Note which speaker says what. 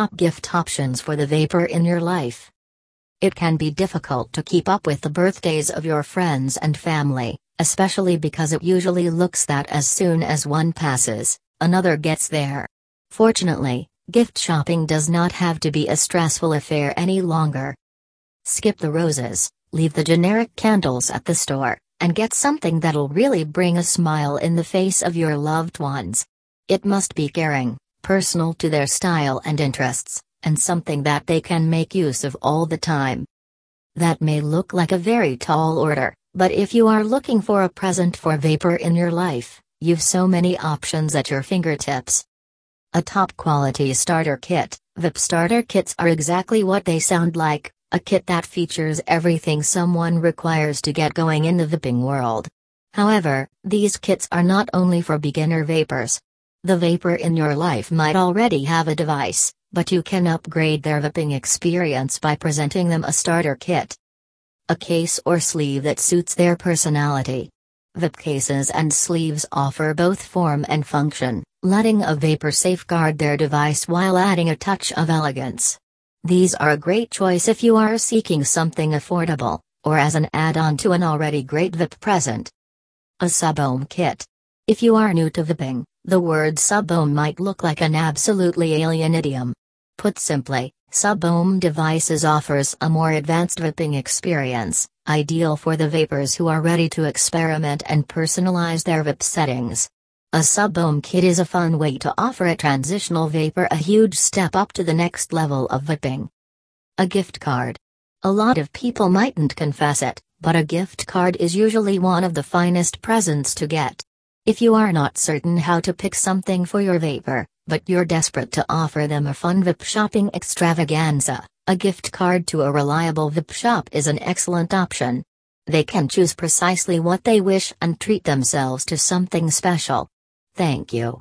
Speaker 1: top gift options for the vaper in your life. It can be difficult to keep up with the birthdays of your friends and family, especially because it usually looks that as soon as one passes, another gets there. Fortunately, gift shopping does not have to be a stressful affair any longer. Skip the roses, leave the generic candles at the store, and get something that'll really bring a smile in the face of your loved ones. It must be caring, personal to their style and interests, and something that they can make use of all the time. That may look like a very tall order, but if you are looking for a present for vaper in your life, you've so many options at your fingertips. A top quality starter kit, VIP starter kits are exactly what they sound like a kit that features everything someone requires to get going in the vaping world. However, these kits are not only for beginner vapers. The vaper in your life might already have a device, but you can upgrade their vaping experience by presenting them a starter kit. A case or sleeve that suits their personality. Vape cases and sleeves offer both form and function, letting a vaper safeguard their device while adding a touch of elegance. These are a great choice if you are seeking something affordable, or as an add-on to an already great VIP present. A sub-ohm kit. If you are new to vaping, the word sub-ohm might look like an absolutely alien idiom. Put simply, sub-ohm devices offers a more advanced vaping experience, ideal for the vapers who are ready to experiment and personalize their vape settings. A sub-ohm kit is a fun way to offer a transitional vaper a huge step up to the next level of vaping. A gift card. A lot of people mightn't confess it, but a gift card is usually one of the finest presents to get. If you are not certain how to pick something for your vaper, but you're desperate to offer them a fun VIP shopping extravaganza, a gift card to a reliable VIP shop is an excellent option. They can choose precisely what they wish and treat themselves to something special. Thank you.